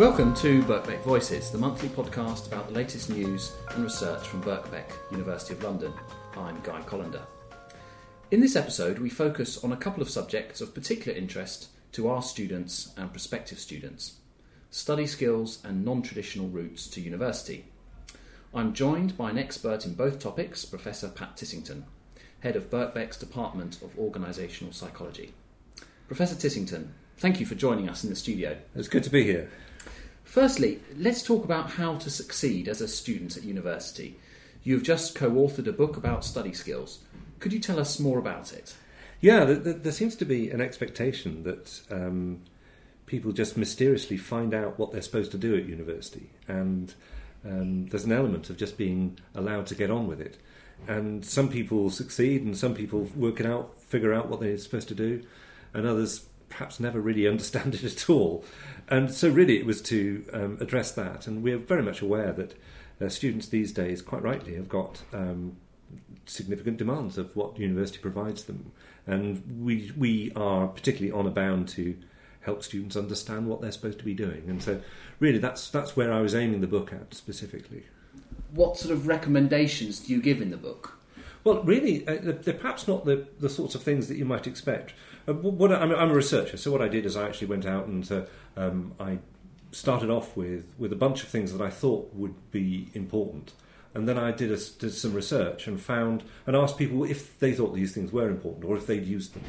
Welcome to Birkbeck Voices, the monthly podcast about the latest news and research from Birkbeck, University of London. I'm Guy Collender. In this episode, we focus on a couple of subjects of particular interest to our students and prospective students study skills and non traditional routes to university. I'm joined by an expert in both topics, Professor Pat Tissington, head of Birkbeck's Department of Organisational Psychology. Professor Tissington, thank you for joining us in the studio. It's good to be here. Firstly, let's talk about how to succeed as a student at university. You've just co authored a book about study skills. Could you tell us more about it? Yeah, there, there seems to be an expectation that um, people just mysteriously find out what they're supposed to do at university, and um, there's an element of just being allowed to get on with it. And some people succeed, and some people work it out, figure out what they're supposed to do, and others perhaps never really understand it at all. And so, really, it was to um, address that. And we're very much aware that uh, students these days, quite rightly, have got um, significant demands of what university provides them. And we, we are particularly on a bound to help students understand what they're supposed to be doing. And so, really, that's, that's where I was aiming the book at specifically. What sort of recommendations do you give in the book? Well, really, uh, they're perhaps not the, the sorts of things that you might expect. Uh, what I, am a researcher, so what I did is I actually went out and uh, um, I started off with, with a bunch of things that I thought would be important. And then I did, a, did some research and found and asked people if they thought these things were important or if they'd used them.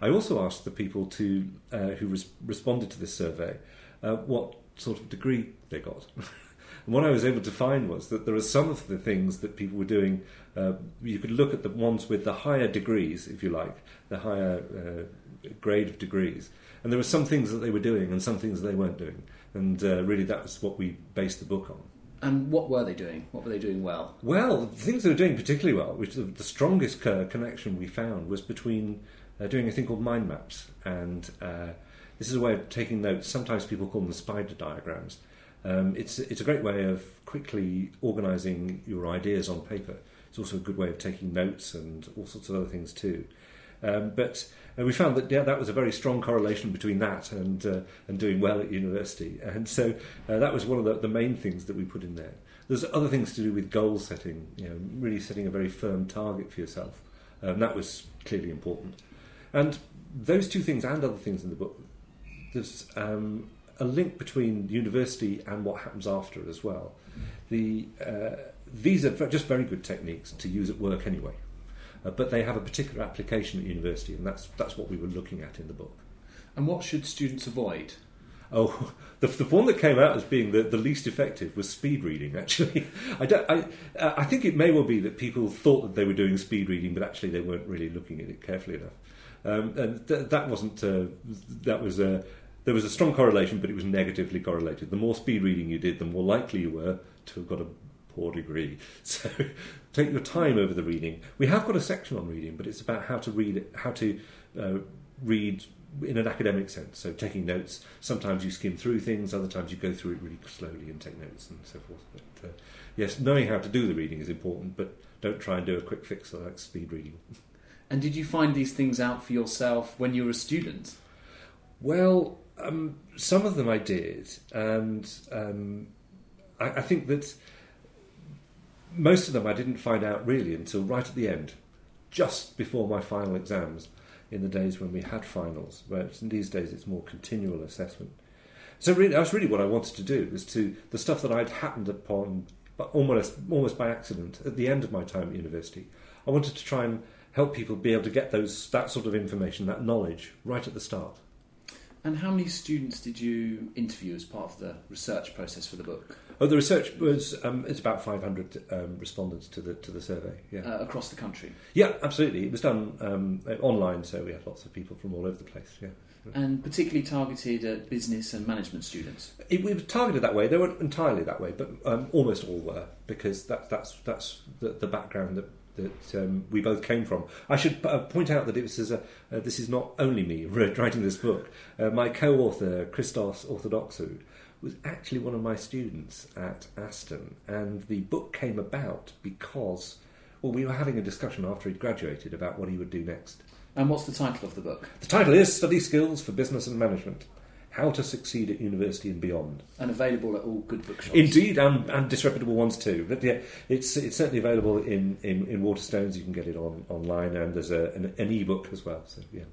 I also asked the people to uh, who res- responded to this survey uh, what sort of degree they got. And what I was able to find was that there are some of the things that people were doing. Uh, you could look at the ones with the higher degrees, if you like, the higher uh, grade of degrees, and there were some things that they were doing and some things they weren't doing. And uh, really, was what we based the book on. And what were they doing? What were they doing well? Well, the things they were doing particularly well, which the, the strongest connection we found was between uh, doing a thing called mind maps. And uh, this is a way of taking notes. Sometimes people call them spider diagrams. Um, it's it's a great way of quickly organising your ideas on paper. It's also a good way of taking notes and all sorts of other things too. Um, but uh, we found that yeah, that was a very strong correlation between that and uh, and doing well at university. And so uh, that was one of the, the, main things that we put in there. There's other things to do with goal setting. You know, really setting a very firm target for yourself. Um, that was clearly important. And those two things and other things in the book. There's um, a link between university and what happens after as well. The, uh, these are just very good techniques to use at work anyway, uh, but they have a particular application at university, and that's, that's what we were looking at in the book. And what should students avoid? Oh, the, the one that came out as being the, the least effective was speed reading. Actually, I, don't, I, uh, I think it may well be that people thought that they were doing speed reading, but actually they weren't really looking at it carefully enough. Um, and th- that wasn't uh, that was uh, there was a strong correlation, but it was negatively correlated. The more speed reading you did, the more likely you were to have got a poor degree. So take your time over the reading. We have got a section on reading, but it's about how to read, how to uh, read in an academic sense. So taking notes. Sometimes you skim through things. Other times you go through it really slowly and take notes and so forth. But uh, yes, knowing how to do the reading is important, but don't try and do a quick fix like speed reading. And did you find these things out for yourself when you were a student? Well, um, some of them I did, and um, I, I, think that most of them I didn't find out really until right at the end, just before my final exams, in the days when we had finals. Whereas these days it's more continual assessment. So really, that's really what I wanted to do was to the stuff that I'd happened upon, almost almost by accident at the end of my time at university. I wanted to try and help people be able to get those that sort of information, that knowledge, right at the start. And how many students did you interview as part of the research process for the book? Oh, the research was um, it's about 500 um, respondents to the to the survey. Yeah, uh, across the country. Yeah, absolutely. It was done um, online, so we had lots of people from all over the place. Yeah, and particularly targeted at business and management students. It, we were targeted that way. They weren't entirely that way, but um, almost all were because that's that's that's the, the background that that um, we both came from. I should uh, point out that it was a, uh, this is not only me writing this book. Uh, my co-author Christos Orthodoxou was actually one of my students at Aston, and the book came about because well, we were having a discussion after he'd graduated about what he would do next. And what's the title of the book? The title is Study Skills for Business and Management. How to Succeed at University and Beyond. And available at all good bookshops. Indeed, and, and disreputable ones too. But yeah, it's it's certainly available in, in, in Waterstones. You can get it on online, and there's a, an, an e-book as well. So yeah.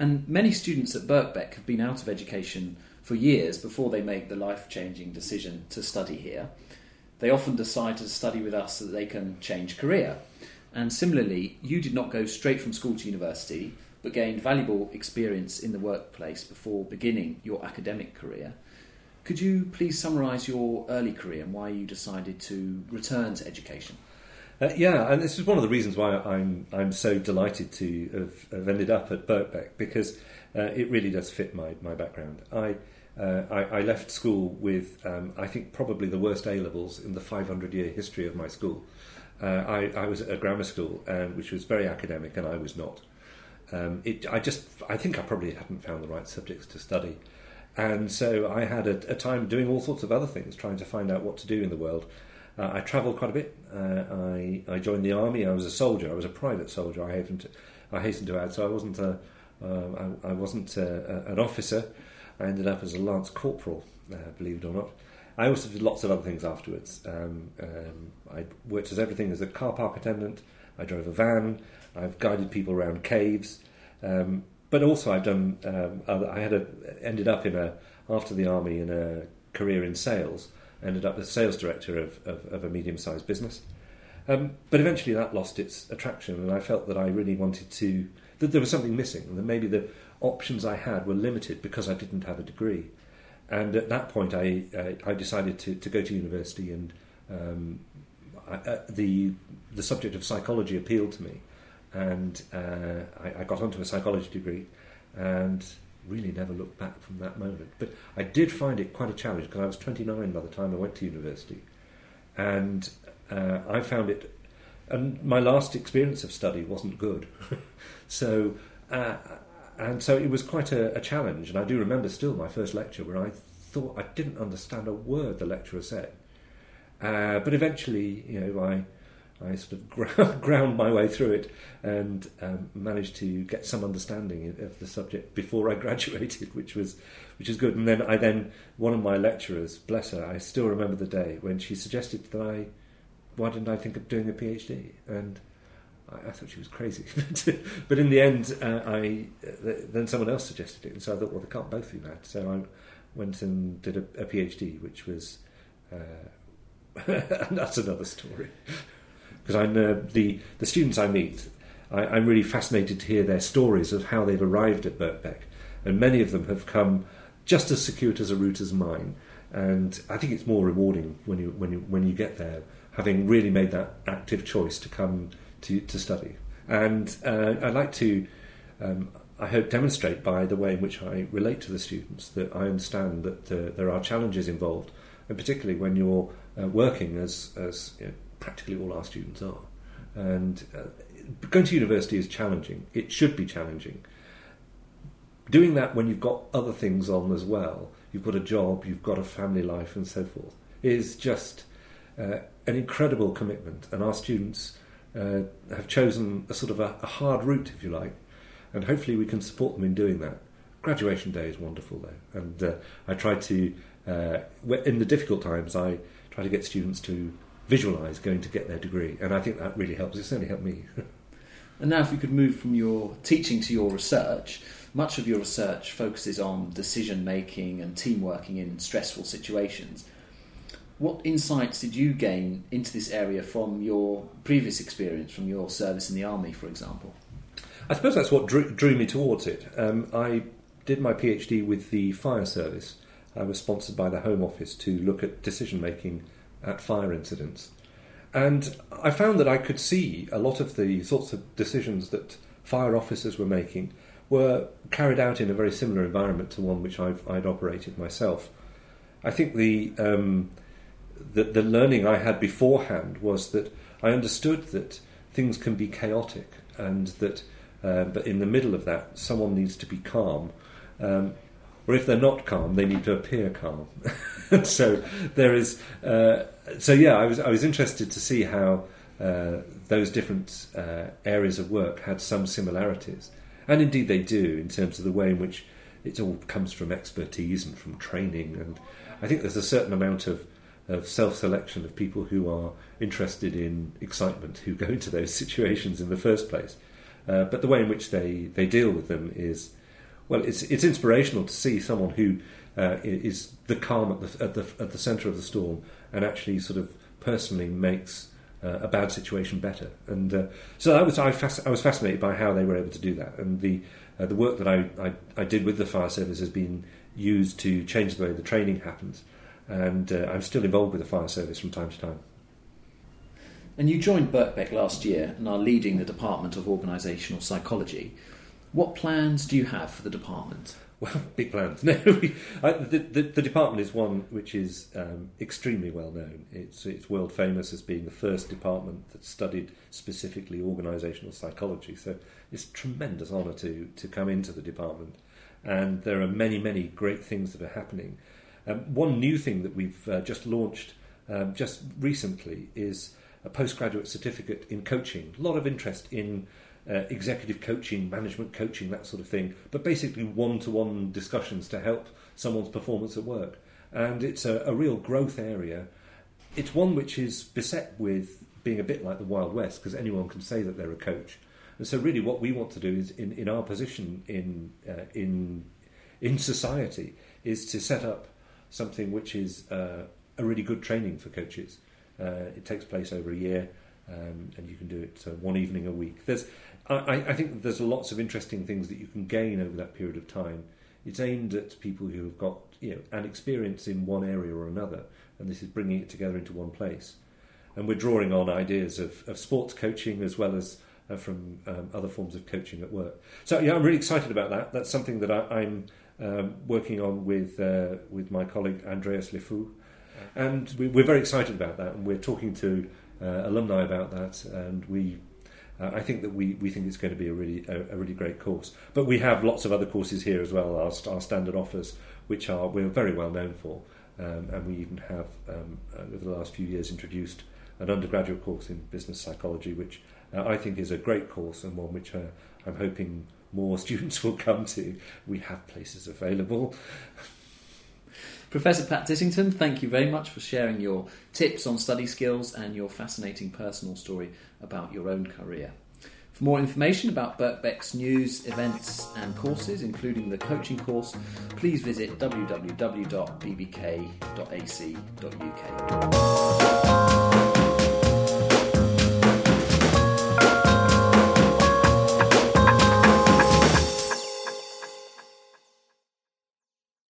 And many students at Birkbeck have been out of education for years before they make the life-changing decision to study here. They often decide to study with us so that they can change career. And similarly, you did not go straight from school to university but gained valuable experience in the workplace before beginning your academic career. Could you please summarise your early career and why you decided to return to education? Uh, yeah, and this is one of the reasons why I'm I'm so delighted to have, have ended up at Birkbeck because uh, it really does fit my, my background. I, uh, I, I left school with um, I think probably the worst A levels in the 500 year history of my school. Uh, I, I was at a grammar school, um, which was very academic, and I was not. Um, it, I just, I think I probably hadn't found the right subjects to study. And so I had a, a time doing all sorts of other things, trying to find out what to do in the world. Uh, I travelled quite a bit. Uh, I, I joined the army. I was a soldier. I was a private soldier. I hasten to, I hasten to add. So I wasn't a, uh, I, I, wasn't a, a, an officer. I ended up as a lance corporal, uh, believe it or not. I also did lots of other things afterwards. Um, um, I worked as everything as a car park attendant. I drove a van. I've guided people around caves, um, but also I've done. Um, I had a, ended up in a after the army in a career in sales. Ended up as sales director of, of, of a medium-sized business, um, but eventually that lost its attraction, and I felt that I really wanted to that there was something missing, that maybe the options I had were limited because I didn't have a degree. And at that point, I I, I decided to, to go to university, and um, I, uh, the the subject of psychology appealed to me, and uh, I, I, got onto a psychology degree and really never looked back from that moment. But I did find it quite a challenge because I was 29 by the time I went to university, and uh, I found it. And my last experience of study wasn't good, so uh, and so it was quite a, a challenge. And I do remember still my first lecture where I thought I didn't understand a word the lecturer said, uh, but eventually, you know, I I sort of ground my way through it and um, managed to get some understanding of the subject before I graduated, which was which was good. And then I then one of my lecturers, bless her, I still remember the day when she suggested that I why didn't I think of doing a PhD and I, I thought she was crazy, but in the end, uh, I then someone else suggested it, and so I thought, well, they can't both be that. So I went and did a, a PhD, which was uh, that's another story because I know the the students I meet, I, am really fascinated to hear their stories of how they've arrived at Birkbeck, and many of them have come just as circuitous as a route as mine. And I think it's more rewarding when you when you when you get there, having really made that active choice to come to to study. And uh, I'd like to. Um, I hope demonstrate by the way in which I relate to the students that I understand that uh, there are challenges involved, and particularly when you're uh, working as as you know, practically all our students are. And uh, going to university is challenging. It should be challenging. Doing that when you've got other things on as well, you've got a job, you've got a family life, and so forth, is just uh, an incredible commitment. And our students uh, have chosen a sort of a, a, hard route, if you like, and hopefully we can support them in doing that. Graduation day is wonderful, though, and uh, I try to, uh, in the difficult times, I try to get students to visualise going to get their degree, and I think that really helps. It certainly helped me. and now, if we could move from your teaching to your research, much of your research focuses on decision making and team working in stressful situations. What insights did you gain into this area from your previous experience, from your service in the army, for example? I suppose that's what drew, drew me towards it. Um, I did my PhD with the fire service. I was sponsored by the Home Office to look at decision making at fire incidents. And I found that I could see a lot of the sorts of decisions that fire officers were making were carried out in a very similar environment to one which I've, I'd operated myself. I think the, um, the, the learning I had beforehand was that I understood that things can be chaotic and that, uh, but in the middle of that, someone needs to be calm. Um, or if they're not calm, they need to appear calm. so there is. Uh, so yeah, I was I was interested to see how uh, those different uh, areas of work had some similarities, and indeed they do in terms of the way in which it all comes from expertise and from training. And I think there's a certain amount of, of self selection of people who are interested in excitement who go into those situations in the first place. Uh, but the way in which they, they deal with them is, well, it's, it's inspirational to see someone who uh, is the calm at the, at the, at the centre of the storm and actually sort of personally makes uh, a bad situation better. And uh, so I was I, fasc- I, was fascinated by how they were able to do that. And the uh, the work that I, I, I, did with the fire service has been used to change the way the training happens. And uh, I'm still involved with the fire service from time to time. And you joined Birkbeck last year and are leading the Department of Organisational Psychology. What plans do you have for the department? Well, big plans. No, I, the, the, the, department is one which is um, extremely well known. It's, it's world famous as being the first department that studied specifically organisational psychology. So it's a tremendous honour to, to come into the department. And there are many, many great things that are happening. Um, one new thing that we've uh, just launched um, just recently is a postgraduate certificate in coaching. A lot of interest in uh, executive coaching, management coaching, that sort of thing, but basically one to one discussions to help someone's performance at work. And it's a, a, real growth area. It's one which is beset with being a bit like the Wild West because anyone can say that they're a coach. And so, really, what we want to do is, in, in our position in, uh, in, in society, is to set up something which is uh, a really good training for coaches. Uh, it takes place over a year. Um, and you can do it uh, one evening a week. There's I, I think there's lots of interesting things that you can gain over that period of time. It's aimed at people who have got you know an experience in one area or another, and this is bringing it together into one place. And we're drawing on ideas of, of sports coaching as well as uh, from um, other forms of coaching at work. So yeah, I'm really excited about that. That's something that I, am um, working on with uh, with my colleague Andreas Liefooghe, and we, are very excited about that. And we're talking to alumni about that, and we uh, I think that we, we think it's going to be a really a, a, really great course. But we have lots of other courses here as well, our, our standard offers, which are we're very well known for, um, and we even have um, uh, over the last few years introduced an undergraduate course in business psychology, which uh, I think is a great course and one which uh, I'm hoping more students will come to. We have places available. Professor Pat Tissington, thank you very much for sharing your tips on study skills and your fascinating personal story about your own career. For more information about Birkbeck's news, events, and courses, including the coaching course, please visit www.bbk.ac.uk.